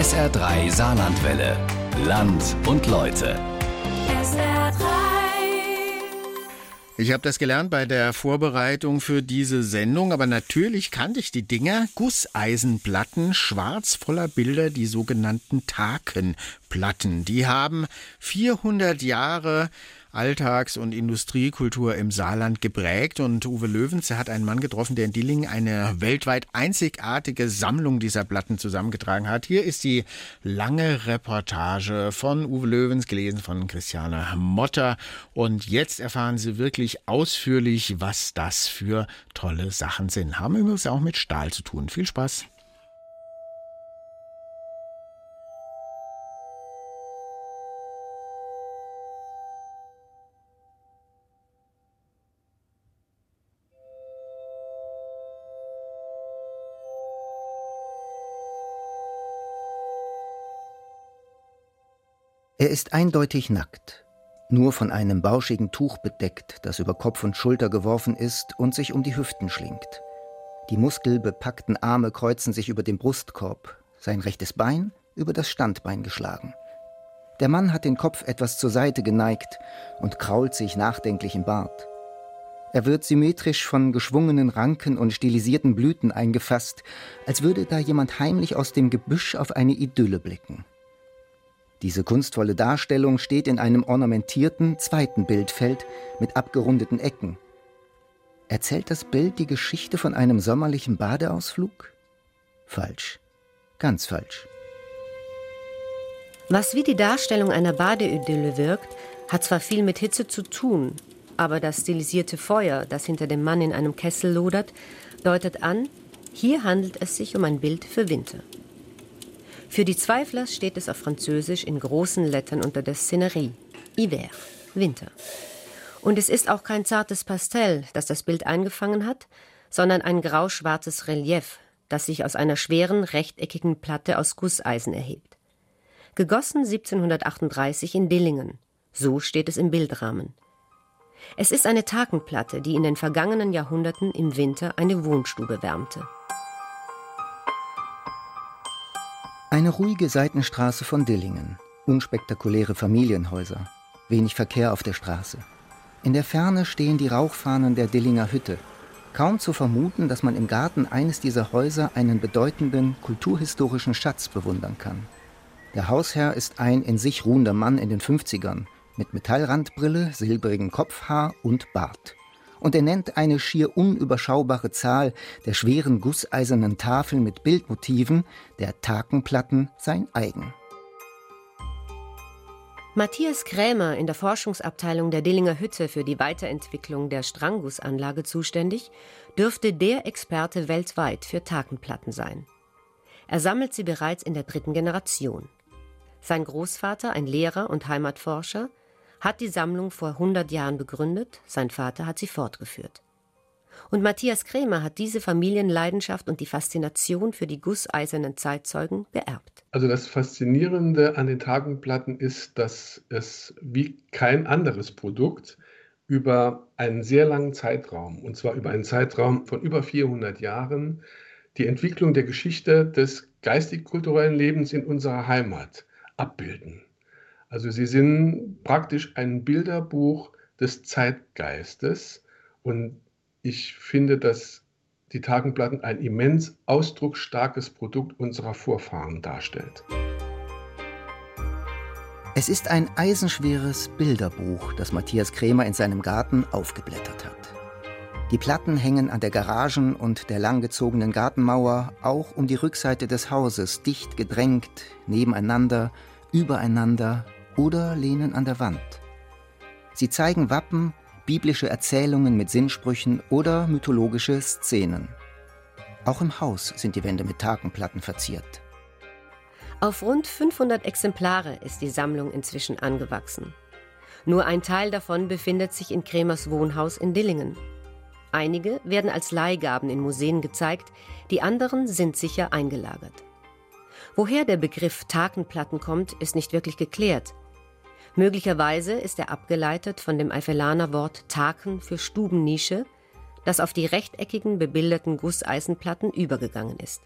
SR3 Saarlandwelle. Land und Leute. SR3. Ich habe das gelernt bei der Vorbereitung für diese Sendung, aber natürlich kannte ich die Dinger. Gusseisenplatten, schwarz voller Bilder, die sogenannten Takenplatten. Die haben 400 Jahre Alltags- und Industriekultur im Saarland geprägt. Und Uwe Löwens hat einen Mann getroffen, der in Dillingen eine weltweit einzigartige Sammlung dieser Platten zusammengetragen hat. Hier ist die lange Reportage von Uwe Löwens, gelesen von Christiane Motter. Und jetzt erfahren Sie wirklich ausführlich, was das für tolle Sachen sind. Haben übrigens auch mit Stahl zu tun. Viel Spaß. Er ist eindeutig nackt, nur von einem bauschigen Tuch bedeckt, das über Kopf und Schulter geworfen ist und sich um die Hüften schlingt. Die muskelbepackten Arme kreuzen sich über dem Brustkorb, sein rechtes Bein über das Standbein geschlagen. Der Mann hat den Kopf etwas zur Seite geneigt und krault sich nachdenklich im Bart. Er wird symmetrisch von geschwungenen Ranken und stilisierten Blüten eingefasst, als würde da jemand heimlich aus dem Gebüsch auf eine Idylle blicken. Diese kunstvolle Darstellung steht in einem ornamentierten zweiten Bildfeld mit abgerundeten Ecken. Erzählt das Bild die Geschichte von einem sommerlichen Badeausflug? Falsch. Ganz falsch. Was wie die Darstellung einer Badeidylle wirkt, hat zwar viel mit Hitze zu tun, aber das stilisierte Feuer, das hinter dem Mann in einem Kessel lodert, deutet an, hier handelt es sich um ein Bild für Winter. Für die Zweifler steht es auf Französisch in großen Lettern unter der Szenerie. Hiver, Winter. Und es ist auch kein zartes Pastell, das das Bild eingefangen hat, sondern ein grauschwarzes Relief, das sich aus einer schweren, rechteckigen Platte aus Gusseisen erhebt. Gegossen 1738 in Dillingen. So steht es im Bildrahmen. Es ist eine Takenplatte, die in den vergangenen Jahrhunderten im Winter eine Wohnstube wärmte. Eine ruhige Seitenstraße von Dillingen, unspektakuläre Familienhäuser, wenig Verkehr auf der Straße. In der Ferne stehen die Rauchfahnen der Dillinger Hütte. Kaum zu vermuten, dass man im Garten eines dieser Häuser einen bedeutenden kulturhistorischen Schatz bewundern kann. Der Hausherr ist ein in sich ruhender Mann in den 50ern, mit Metallrandbrille, silbrigem Kopfhaar und Bart und er nennt eine schier unüberschaubare Zahl der schweren gusseisernen Tafeln mit Bildmotiven, der Takenplatten, sein eigen. Matthias Krämer, in der Forschungsabteilung der Dillinger Hütte für die Weiterentwicklung der Stranggussanlage zuständig, dürfte der Experte weltweit für Takenplatten sein. Er sammelt sie bereits in der dritten Generation. Sein Großvater, ein Lehrer und Heimatforscher, hat die Sammlung vor 100 Jahren begründet, sein Vater hat sie fortgeführt. Und Matthias Krämer hat diese Familienleidenschaft und die Faszination für die gusseisernen Zeitzeugen beerbt. Also das Faszinierende an den Tagenplatten ist, dass es wie kein anderes Produkt über einen sehr langen Zeitraum, und zwar über einen Zeitraum von über 400 Jahren, die Entwicklung der Geschichte des geistig-kulturellen Lebens in unserer Heimat abbilden. Also sie sind praktisch ein Bilderbuch des Zeitgeistes und ich finde, dass die Tagenplatten ein immens ausdrucksstarkes Produkt unserer Vorfahren darstellt. Es ist ein eisenschweres Bilderbuch, das Matthias Krämer in seinem Garten aufgeblättert hat. Die Platten hängen an der Garagen- und der langgezogenen Gartenmauer, auch um die Rückseite des Hauses, dicht gedrängt, nebeneinander, übereinander, oder lehnen an der Wand. Sie zeigen Wappen, biblische Erzählungen mit Sinnsprüchen oder mythologische Szenen. Auch im Haus sind die Wände mit Takenplatten verziert. Auf rund 500 Exemplare ist die Sammlung inzwischen angewachsen. Nur ein Teil davon befindet sich in Kremers Wohnhaus in Dillingen. Einige werden als Leihgaben in Museen gezeigt, die anderen sind sicher eingelagert. Woher der Begriff Takenplatten kommt, ist nicht wirklich geklärt. Möglicherweise ist er abgeleitet von dem Eifelaner Wort Taken für Stubennische, das auf die rechteckigen bebilderten Gusseisenplatten übergegangen ist.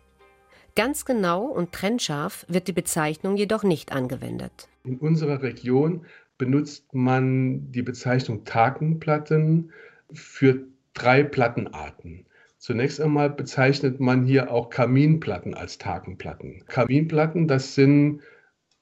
Ganz genau und trennscharf wird die Bezeichnung jedoch nicht angewendet. In unserer Region benutzt man die Bezeichnung Takenplatten für drei Plattenarten. Zunächst einmal bezeichnet man hier auch Kaminplatten als Takenplatten. Kaminplatten, das sind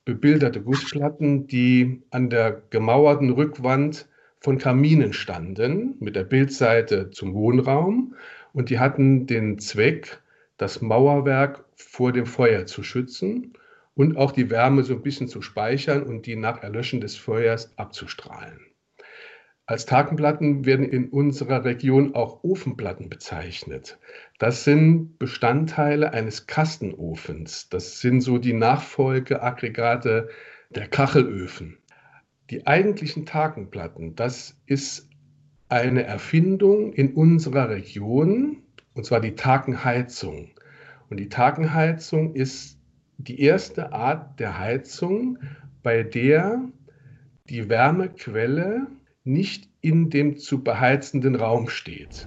bebilderte Gussplatten, die an der gemauerten Rückwand von Kaminen standen, mit der Bildseite zum Wohnraum. Und die hatten den Zweck, das Mauerwerk vor dem Feuer zu schützen und auch die Wärme so ein bisschen zu speichern und die nach Erlöschen des Feuers abzustrahlen. Als Takenplatten werden in unserer Region auch Ofenplatten bezeichnet. Das sind Bestandteile eines Kastenofens. Das sind so die Nachfolgeaggregate der Kachelöfen. Die eigentlichen Takenplatten, das ist eine Erfindung in unserer Region, und zwar die Takenheizung. Und die Takenheizung ist die erste Art der Heizung, bei der die Wärmequelle nicht in dem zu beheizenden Raum steht.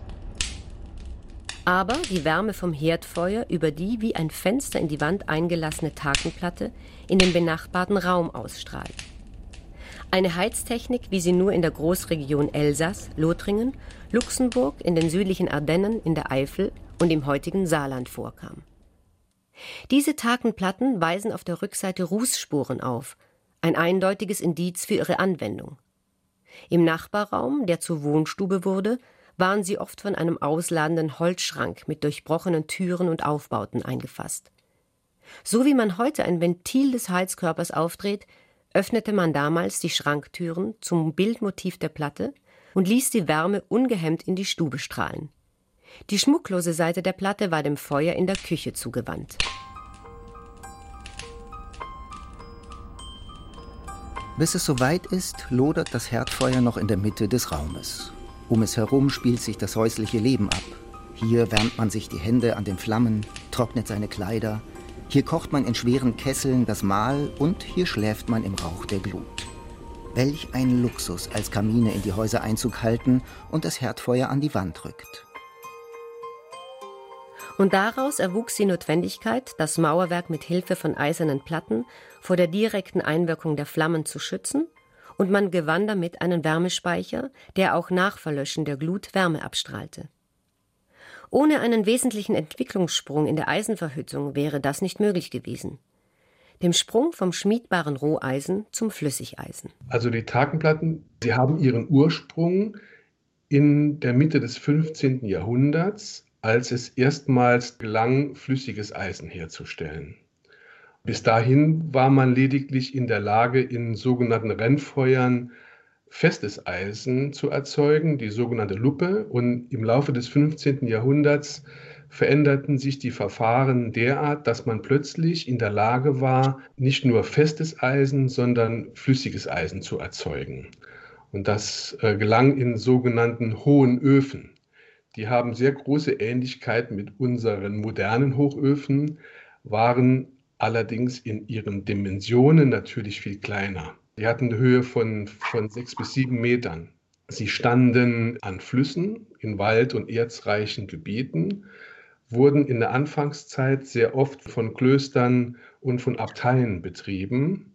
Aber die Wärme vom Herdfeuer über die wie ein Fenster in die Wand eingelassene Takenplatte in den benachbarten Raum ausstrahlt. Eine Heiztechnik, wie sie nur in der Großregion Elsass, Lothringen, Luxemburg, in den südlichen Ardennen, in der Eifel und im heutigen Saarland vorkam. Diese Takenplatten weisen auf der Rückseite Rußspuren auf, ein eindeutiges Indiz für ihre Anwendung. Im Nachbarraum, der zur Wohnstube wurde, waren sie oft von einem ausladenden Holzschrank mit durchbrochenen Türen und Aufbauten eingefasst. So wie man heute ein Ventil des Heizkörpers aufdreht, öffnete man damals die Schranktüren zum Bildmotiv der Platte und ließ die Wärme ungehemmt in die Stube strahlen. Die schmucklose Seite der Platte war dem Feuer in der Küche zugewandt. Bis es soweit ist, lodert das Herdfeuer noch in der Mitte des Raumes. Um es herum spielt sich das häusliche Leben ab. Hier wärmt man sich die Hände an den Flammen, trocknet seine Kleider. Hier kocht man in schweren Kesseln das Mahl und hier schläft man im Rauch der Glut. Welch ein Luxus, als Kamine in die Häuser Einzug halten und das Herdfeuer an die Wand rückt. Und daraus erwuchs die Notwendigkeit, das Mauerwerk mit Hilfe von eisernen Platten vor der direkten Einwirkung der Flammen zu schützen, und man gewann damit einen Wärmespeicher, der auch nach Verlöschen der Glut Wärme abstrahlte. Ohne einen wesentlichen Entwicklungssprung in der Eisenverhüttung wäre das nicht möglich gewesen. Dem Sprung vom schmiedbaren Roheisen zum Flüssigeisen. Also die Takenplatten, sie haben ihren Ursprung in der Mitte des 15. Jahrhunderts als es erstmals gelang, flüssiges Eisen herzustellen. Bis dahin war man lediglich in der Lage, in sogenannten Rennfeuern festes Eisen zu erzeugen, die sogenannte Luppe. Und im Laufe des 15. Jahrhunderts veränderten sich die Verfahren derart, dass man plötzlich in der Lage war, nicht nur festes Eisen, sondern flüssiges Eisen zu erzeugen. Und das äh, gelang in sogenannten hohen Öfen. Die haben sehr große Ähnlichkeit mit unseren modernen Hochöfen, waren allerdings in ihren Dimensionen natürlich viel kleiner. Die hatten eine Höhe von, von sechs bis sieben Metern. Sie standen an Flüssen in wald- und erzreichen Gebieten, wurden in der Anfangszeit sehr oft von Klöstern und von Abteien betrieben.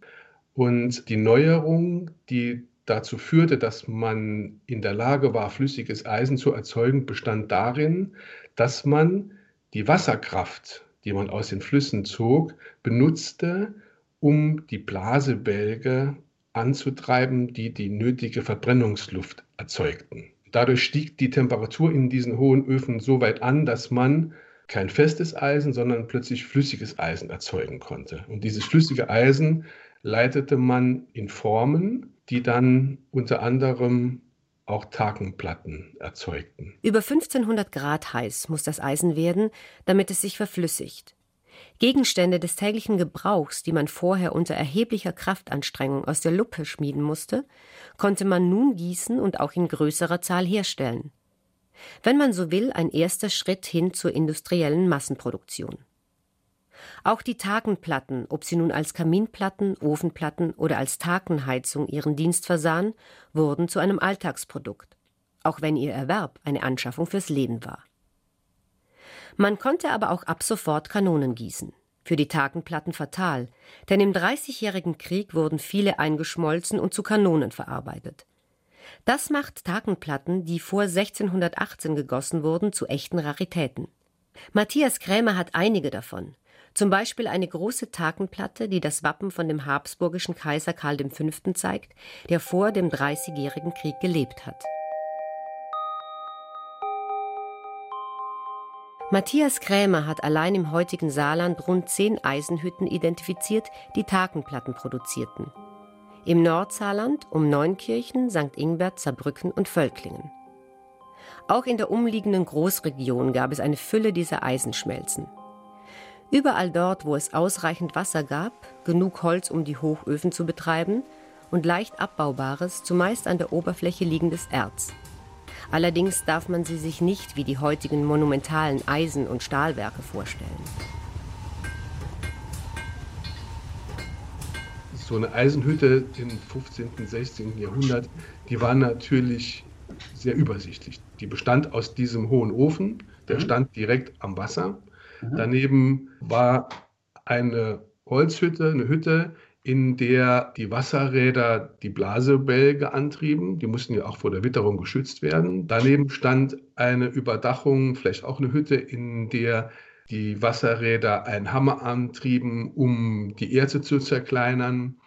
Und die Neuerung, die dazu führte, dass man in der Lage war, flüssiges Eisen zu erzeugen, bestand darin, dass man die Wasserkraft, die man aus den Flüssen zog, benutzte, um die Blasebälge anzutreiben, die die nötige Verbrennungsluft erzeugten. Dadurch stieg die Temperatur in diesen hohen Öfen so weit an, dass man kein festes Eisen, sondern plötzlich flüssiges Eisen erzeugen konnte. Und dieses flüssige Eisen leitete man in Formen, die dann unter anderem auch Takenplatten erzeugten. Über 1500 Grad heiß muss das Eisen werden, damit es sich verflüssigt. Gegenstände des täglichen Gebrauchs, die man vorher unter erheblicher Kraftanstrengung aus der Luppe schmieden musste, konnte man nun gießen und auch in größerer Zahl herstellen. Wenn man so will, ein erster Schritt hin zur industriellen Massenproduktion. Auch die Takenplatten, ob sie nun als Kaminplatten, Ofenplatten oder als Takenheizung ihren Dienst versahen, wurden zu einem Alltagsprodukt, auch wenn ihr Erwerb eine Anschaffung fürs Leben war. Man konnte aber auch ab sofort Kanonen gießen. für die Takenplatten fatal, denn im Dreißigjährigen Krieg wurden viele eingeschmolzen und zu Kanonen verarbeitet. Das macht Takenplatten, die vor 1618 gegossen wurden, zu echten Raritäten. Matthias Krämer hat einige davon. Zum Beispiel eine große Takenplatte, die das Wappen von dem habsburgischen Kaiser Karl V. zeigt, der vor dem Dreißigjährigen Krieg gelebt hat. Matthias Krämer hat allein im heutigen Saarland rund zehn Eisenhütten identifiziert, die Takenplatten produzierten. Im Nordsaarland um Neunkirchen, St. Ingbert, Saarbrücken und Völklingen. Auch in der umliegenden Großregion gab es eine Fülle dieser Eisenschmelzen. Überall dort, wo es ausreichend Wasser gab, genug Holz, um die Hochöfen zu betreiben, und leicht abbaubares, zumeist an der Oberfläche liegendes Erz. Allerdings darf man sie sich nicht wie die heutigen monumentalen Eisen- und Stahlwerke vorstellen. So eine Eisenhütte im 15., und 16. Jahrhundert, die war natürlich sehr übersichtlich. Die bestand aus diesem hohen Ofen, der mhm. stand direkt am Wasser. Mhm. Daneben war eine Holzhütte, eine Hütte, in der die Wasserräder die Blasebälge antrieben. Die mussten ja auch vor der Witterung geschützt werden. Daneben stand eine Überdachung, vielleicht auch eine Hütte, in der die Wasserräder einen Hammer antrieben, um die Erze zu zerkleinern.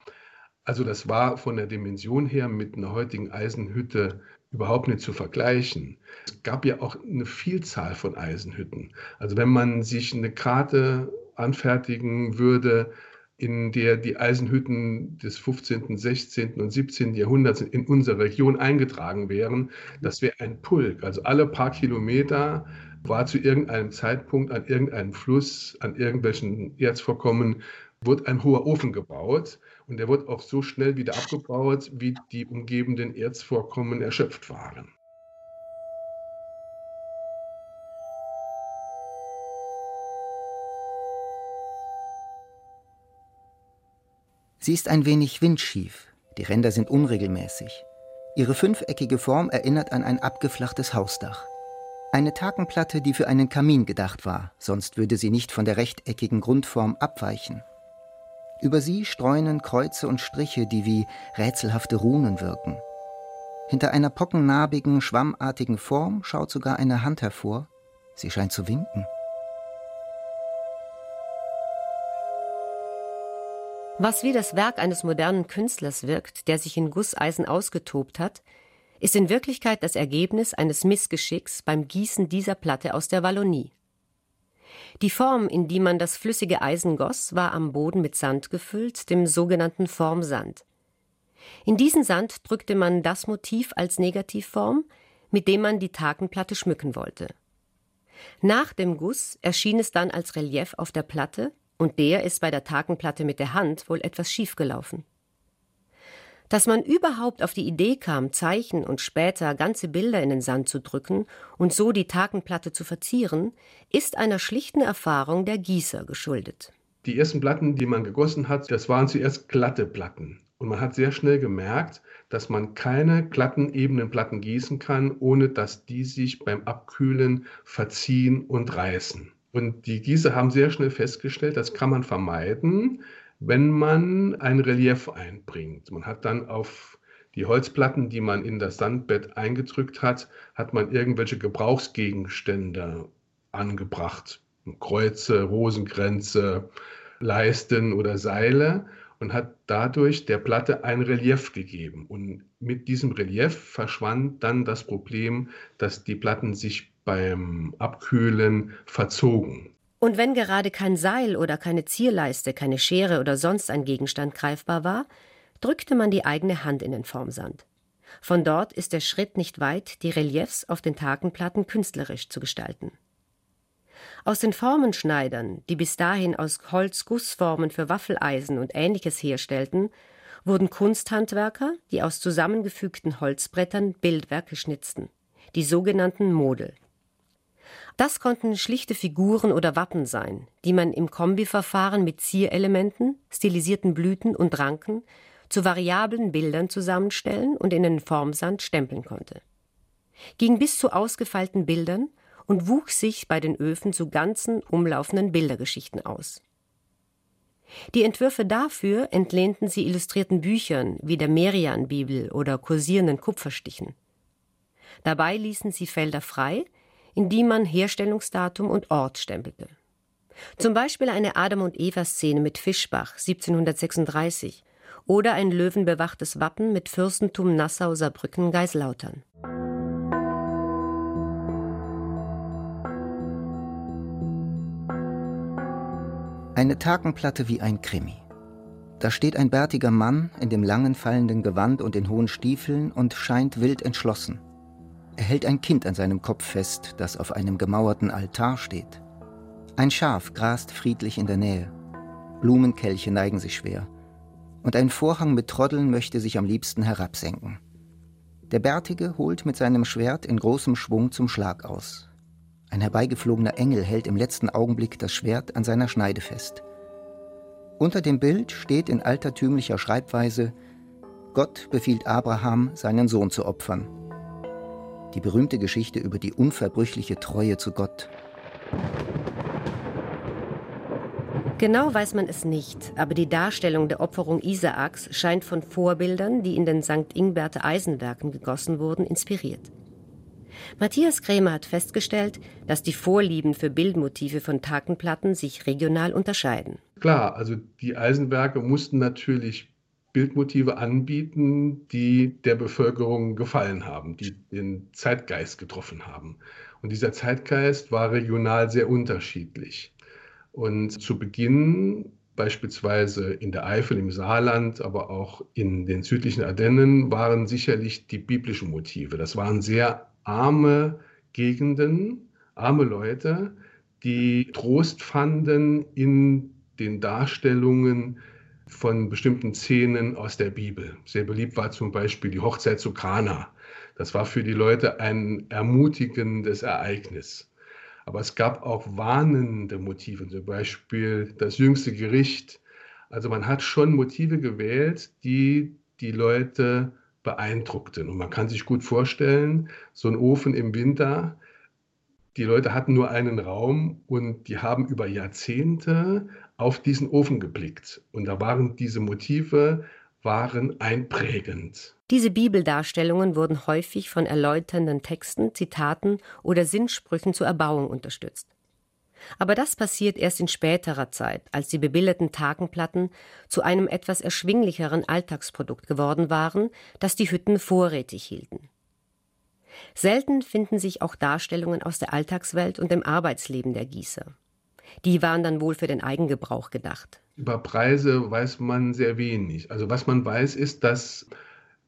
Also das war von der Dimension her mit einer heutigen Eisenhütte überhaupt nicht zu vergleichen. Es gab ja auch eine Vielzahl von Eisenhütten. Also wenn man sich eine Karte anfertigen würde, in der die Eisenhütten des 15., 16. und 17. Jahrhunderts in unserer Region eingetragen wären, das wäre ein Pulk. Also alle paar Kilometer war zu irgendeinem Zeitpunkt an irgendeinem Fluss, an irgendwelchen Erzvorkommen, wurde ein hoher Ofen gebaut und der wird auch so schnell wieder abgebaut, wie die umgebenden Erzvorkommen erschöpft waren. Sie ist ein wenig windschief, die Ränder sind unregelmäßig. Ihre fünfeckige Form erinnert an ein abgeflachtes Hausdach. Eine Takenplatte, die für einen Kamin gedacht war, sonst würde sie nicht von der rechteckigen Grundform abweichen. Über sie streunen Kreuze und Striche, die wie rätselhafte Runen wirken. Hinter einer pockennarbigen, schwammartigen Form schaut sogar eine Hand hervor. Sie scheint zu winken. Was wie das Werk eines modernen Künstlers wirkt, der sich in Gusseisen ausgetobt hat, ist in Wirklichkeit das Ergebnis eines Missgeschicks beim Gießen dieser Platte aus der Wallonie. Die Form, in die man das flüssige Eisen goss, war am Boden mit Sand gefüllt, dem sogenannten Formsand. In diesen Sand drückte man das Motiv als Negativform, mit dem man die Takenplatte schmücken wollte. Nach dem Guss erschien es dann als Relief auf der Platte, und der ist bei der Takenplatte mit der Hand wohl etwas schiefgelaufen. Dass man überhaupt auf die Idee kam, Zeichen und später ganze Bilder in den Sand zu drücken und so die Takenplatte zu verzieren, ist einer schlichten Erfahrung der Gießer geschuldet. Die ersten Platten, die man gegossen hat, das waren zuerst glatte Platten. Und man hat sehr schnell gemerkt, dass man keine glatten, ebenen Platten gießen kann, ohne dass die sich beim Abkühlen verziehen und reißen. Und die Gießer haben sehr schnell festgestellt, das kann man vermeiden, wenn man ein Relief einbringt. Man hat dann auf die Holzplatten, die man in das Sandbett eingedrückt hat, hat man irgendwelche Gebrauchsgegenstände angebracht. Kreuze, Rosenkränze, Leisten oder Seile und hat dadurch der Platte ein Relief gegeben. Und mit diesem Relief verschwand dann das Problem, dass die Platten sich beim Abkühlen verzogen. Und wenn gerade kein Seil oder keine Zierleiste, keine Schere oder sonst ein Gegenstand greifbar war, drückte man die eigene Hand in den Formsand. Von dort ist der Schritt nicht weit, die Reliefs auf den Takenplatten künstlerisch zu gestalten. Aus den Formenschneidern, die bis dahin aus Holz Gussformen für Waffeleisen und ähnliches herstellten, wurden Kunsthandwerker, die aus zusammengefügten Holzbrettern Bildwerke schnitzten, die sogenannten Model. Das konnten schlichte Figuren oder Wappen sein, die man im Kombiverfahren mit Zierelementen, stilisierten Blüten und Ranken zu variablen Bildern zusammenstellen und in den Formsand stempeln konnte. Ging bis zu ausgefeilten Bildern und wuchs sich bei den Öfen zu ganzen umlaufenden Bildergeschichten aus. Die Entwürfe dafür entlehnten sie illustrierten Büchern wie der Merian-Bibel oder kursierenden Kupferstichen. Dabei ließen sie Felder frei, in die man Herstellungsdatum und Ort stempelte. Zum Beispiel eine Adam- und Eva-Szene mit Fischbach 1736 oder ein löwenbewachtes Wappen mit Fürstentum Nassau-Saarbrücken-Geislautern. Eine Takenplatte wie ein Krimi. Da steht ein bärtiger Mann in dem langen fallenden Gewand und den hohen Stiefeln und scheint wild entschlossen. Er hält ein Kind an seinem Kopf fest, das auf einem gemauerten Altar steht. Ein Schaf grast friedlich in der Nähe. Blumenkelche neigen sich schwer. Und ein Vorhang mit Troddeln möchte sich am liebsten herabsenken. Der Bärtige holt mit seinem Schwert in großem Schwung zum Schlag aus. Ein herbeigeflogener Engel hält im letzten Augenblick das Schwert an seiner Schneide fest. Unter dem Bild steht in altertümlicher Schreibweise Gott befiehlt Abraham, seinen Sohn zu opfern. Die berühmte Geschichte über die unverbrüchliche Treue zu Gott. Genau weiß man es nicht, aber die Darstellung der Opferung Isaaks scheint von Vorbildern, die in den St. Ingberter Eisenwerken gegossen wurden, inspiriert. Matthias Krämer hat festgestellt, dass die Vorlieben für Bildmotive von Takenplatten sich regional unterscheiden. Klar, also die Eisenwerke mussten natürlich Bildmotive anbieten, die der Bevölkerung gefallen haben, die den Zeitgeist getroffen haben. Und dieser Zeitgeist war regional sehr unterschiedlich. Und zu Beginn beispielsweise in der Eifel, im Saarland, aber auch in den südlichen Ardennen waren sicherlich die biblischen Motive. Das waren sehr arme Gegenden, arme Leute, die Trost fanden in den Darstellungen von bestimmten Szenen aus der Bibel. Sehr beliebt war zum Beispiel die Hochzeit zu Kana. Das war für die Leute ein ermutigendes Ereignis. Aber es gab auch warnende Motive, zum Beispiel das jüngste Gericht. Also man hat schon Motive gewählt, die die Leute beeindruckten. Und man kann sich gut vorstellen, so ein Ofen im Winter, die Leute hatten nur einen Raum und die haben über Jahrzehnte auf diesen Ofen geblickt. Und da waren diese Motive waren einprägend. Diese Bibeldarstellungen wurden häufig von erläuternden Texten, Zitaten oder Sinnsprüchen zur Erbauung unterstützt. Aber das passiert erst in späterer Zeit, als die bebilderten Tagenplatten zu einem etwas erschwinglicheren Alltagsprodukt geworden waren, das die Hütten vorrätig hielten. Selten finden sich auch Darstellungen aus der Alltagswelt und dem Arbeitsleben der Gießer. Die waren dann wohl für den Eigengebrauch gedacht. Über Preise weiß man sehr wenig. Also was man weiß, ist, dass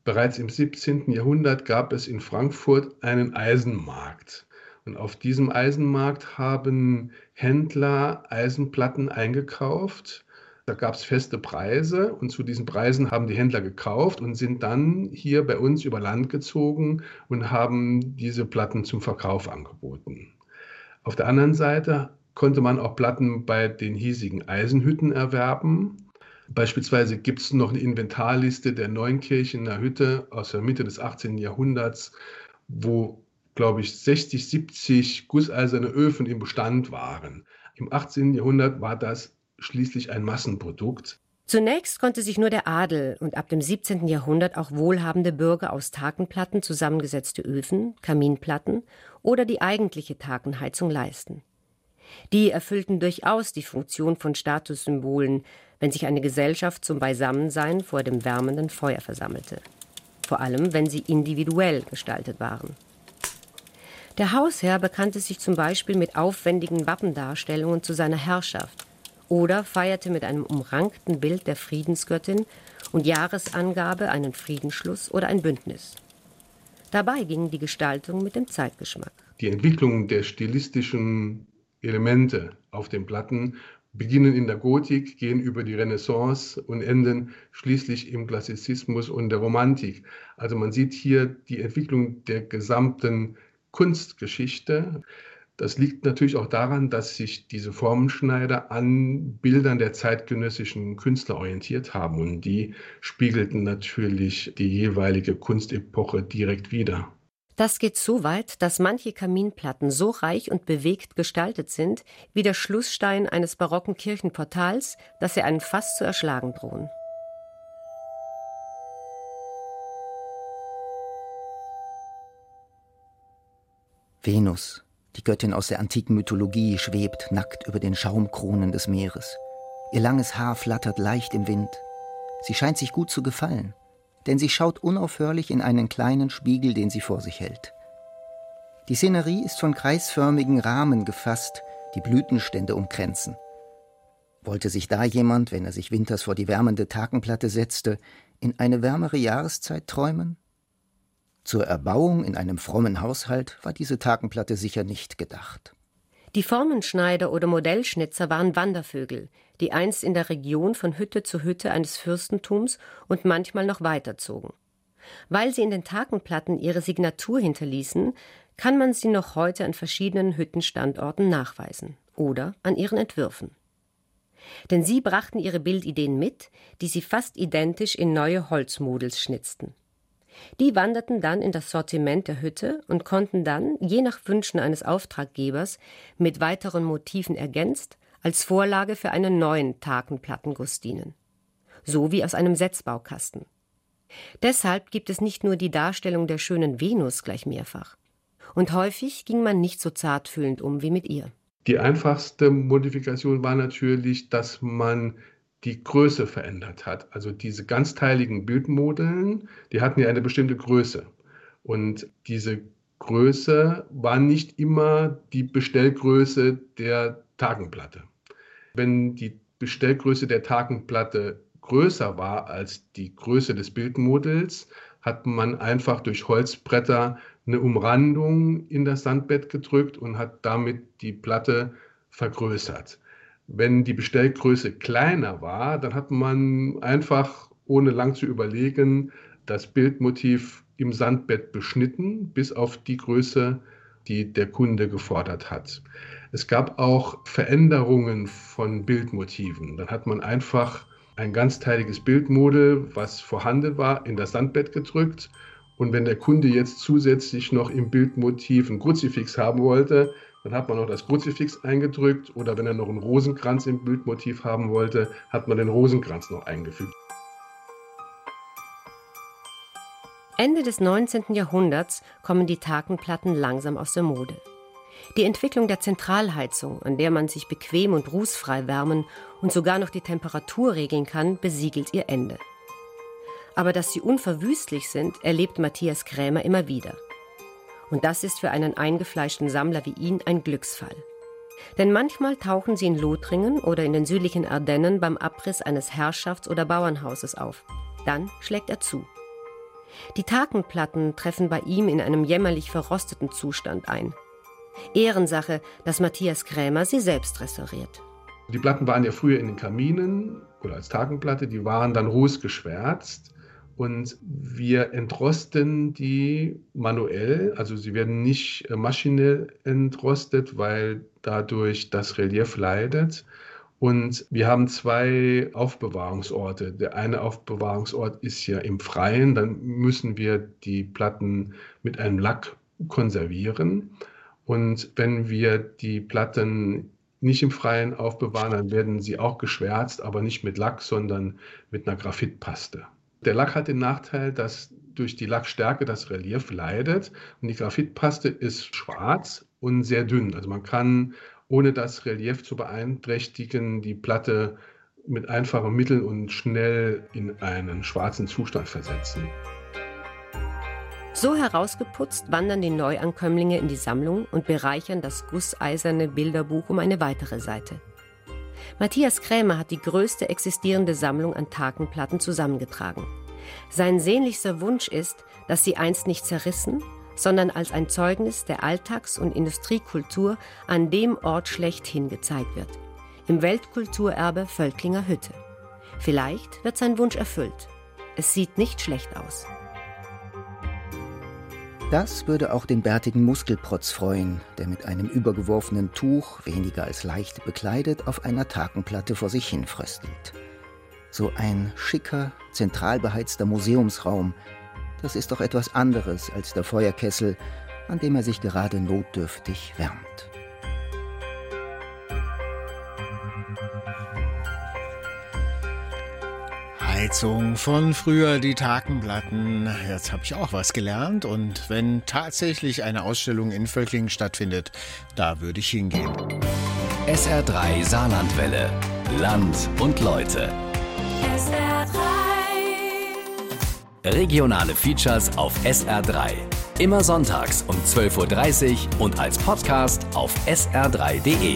bereits im 17. Jahrhundert gab es in Frankfurt einen Eisenmarkt. Und auf diesem Eisenmarkt haben Händler Eisenplatten eingekauft. Da gab es feste Preise und zu diesen Preisen haben die Händler gekauft und sind dann hier bei uns über Land gezogen und haben diese Platten zum Verkauf angeboten. Auf der anderen Seite konnte man auch Platten bei den hiesigen Eisenhütten erwerben. Beispielsweise gibt es noch eine Inventarliste der Neunkirchener Hütte aus der Mitte des 18. Jahrhunderts, wo, glaube ich, 60, 70 gusseiserne Öfen im Bestand waren. Im 18. Jahrhundert war das schließlich ein Massenprodukt. Zunächst konnte sich nur der Adel und ab dem 17. Jahrhundert auch wohlhabende Bürger aus Takenplatten zusammengesetzte Öfen, Kaminplatten oder die eigentliche Takenheizung leisten. Die erfüllten durchaus die Funktion von Statussymbolen, wenn sich eine Gesellschaft zum Beisammensein vor dem wärmenden Feuer versammelte. Vor allem, wenn sie individuell gestaltet waren. Der Hausherr bekannte sich zum Beispiel mit aufwendigen Wappendarstellungen zu seiner Herrschaft oder feierte mit einem umrankten Bild der Friedensgöttin und Jahresangabe einen Friedensschluss oder ein Bündnis. Dabei ging die Gestaltung mit dem Zeitgeschmack. Die Entwicklung der stilistischen Elemente auf den Platten beginnen in der Gotik, gehen über die Renaissance und enden schließlich im Klassizismus und der Romantik. Also man sieht hier die Entwicklung der gesamten Kunstgeschichte. Das liegt natürlich auch daran, dass sich diese Formenschneider an Bildern der zeitgenössischen Künstler orientiert haben und die spiegelten natürlich die jeweilige Kunstepoche direkt wider. Das geht so weit, dass manche Kaminplatten so reich und bewegt gestaltet sind, wie der Schlussstein eines barocken Kirchenportals, dass sie einen fast zu erschlagen drohen. Venus, die Göttin aus der antiken Mythologie, schwebt nackt über den Schaumkronen des Meeres. Ihr langes Haar flattert leicht im Wind. Sie scheint sich gut zu gefallen denn sie schaut unaufhörlich in einen kleinen Spiegel, den sie vor sich hält. Die Szenerie ist von kreisförmigen Rahmen gefasst, die Blütenstände umkränzen. Wollte sich da jemand, wenn er sich winters vor die wärmende Takenplatte setzte, in eine wärmere Jahreszeit träumen? Zur Erbauung in einem frommen Haushalt war diese Takenplatte sicher nicht gedacht. Die Formenschneider oder Modellschnitzer waren Wandervögel, die einst in der Region von Hütte zu Hütte eines Fürstentums und manchmal noch weiterzogen. Weil sie in den Takenplatten ihre Signatur hinterließen, kann man sie noch heute an verschiedenen Hüttenstandorten nachweisen oder an ihren Entwürfen. Denn sie brachten ihre Bildideen mit, die sie fast identisch in neue Holzmodels schnitzten. Die wanderten dann in das Sortiment der Hütte und konnten dann, je nach Wünschen eines Auftraggebers, mit weiteren Motiven ergänzt, als Vorlage für einen neuen Takenplattenguss dienen. So wie aus einem Setzbaukasten. Deshalb gibt es nicht nur die Darstellung der schönen Venus gleich mehrfach. Und häufig ging man nicht so zartfühlend um wie mit ihr. Die einfachste Modifikation war natürlich, dass man die Größe verändert hat. Also diese ganzteiligen Bildmodeln, die hatten ja eine bestimmte Größe. Und diese Größe war nicht immer die Bestellgröße der Tagenplatte. Wenn die Bestellgröße der Tagenplatte größer war als die Größe des Bildmodels, hat man einfach durch Holzbretter eine Umrandung in das Sandbett gedrückt und hat damit die Platte vergrößert. Wenn die Bestellgröße kleiner war, dann hat man einfach, ohne lang zu überlegen, das Bildmotiv im Sandbett beschnitten, bis auf die Größe, die der Kunde gefordert hat. Es gab auch Veränderungen von Bildmotiven. Dann hat man einfach ein ganzteiliges Bildmodell, was vorhanden war, in das Sandbett gedrückt. Und wenn der Kunde jetzt zusätzlich noch im Bildmotiv ein Kruzifix haben wollte, dann hat man noch das Kruzifix eingedrückt oder wenn er noch einen Rosenkranz im Bildmotiv haben wollte, hat man den Rosenkranz noch eingefügt. Ende des 19. Jahrhunderts kommen die Takenplatten langsam aus der Mode. Die Entwicklung der Zentralheizung, an der man sich bequem und rußfrei wärmen und sogar noch die Temperatur regeln kann, besiegelt ihr Ende. Aber dass sie unverwüstlich sind, erlebt Matthias Krämer immer wieder. Und das ist für einen eingefleischten Sammler wie ihn ein Glücksfall. Denn manchmal tauchen sie in Lothringen oder in den südlichen Ardennen beim Abriss eines Herrschafts- oder Bauernhauses auf. Dann schlägt er zu. Die Takenplatten treffen bei ihm in einem jämmerlich verrosteten Zustand ein. Ehrensache, dass Matthias Krämer sie selbst restauriert. Die Platten waren ja früher in den Kaminen oder als Takenplatte, die waren dann rußgeschwärzt und wir entrosten die manuell, also sie werden nicht äh, maschinell entrostet, weil dadurch das Relief leidet. Und wir haben zwei Aufbewahrungsorte. Der eine Aufbewahrungsort ist ja im Freien, dann müssen wir die Platten mit einem Lack konservieren. Und wenn wir die Platten nicht im Freien aufbewahren, dann werden sie auch geschwärzt, aber nicht mit Lack, sondern mit einer Graphitpaste. Der Lack hat den Nachteil, dass durch die Lackstärke das Relief leidet und die Graphitpaste ist schwarz und sehr dünn. Also man kann, ohne das Relief zu beeinträchtigen, die Platte mit einfachen Mitteln und schnell in einen schwarzen Zustand versetzen. So herausgeputzt wandern die Neuankömmlinge in die Sammlung und bereichern das gusseiserne Bilderbuch um eine weitere Seite. Matthias Krämer hat die größte existierende Sammlung an Takenplatten zusammengetragen. Sein sehnlichster Wunsch ist, dass sie einst nicht zerrissen, sondern als ein Zeugnis der Alltags- und Industriekultur an dem Ort schlechthin gezeigt wird. Im Weltkulturerbe Völklinger Hütte. Vielleicht wird sein Wunsch erfüllt. Es sieht nicht schlecht aus. Das würde auch den bärtigen Muskelprotz freuen, der mit einem übergeworfenen Tuch, weniger als leicht bekleidet, auf einer Takenplatte vor sich hin fröstelt. So ein schicker, zentral beheizter Museumsraum, das ist doch etwas anderes als der Feuerkessel, an dem er sich gerade notdürftig wärmt. Heizung von früher, die Takenplatten. Jetzt habe ich auch was gelernt. Und wenn tatsächlich eine Ausstellung in Völklingen stattfindet, da würde ich hingehen. SR3 Saarlandwelle. Land und Leute. SR3. Regionale Features auf SR3. Immer sonntags um 12.30 Uhr und als Podcast auf sr3.de.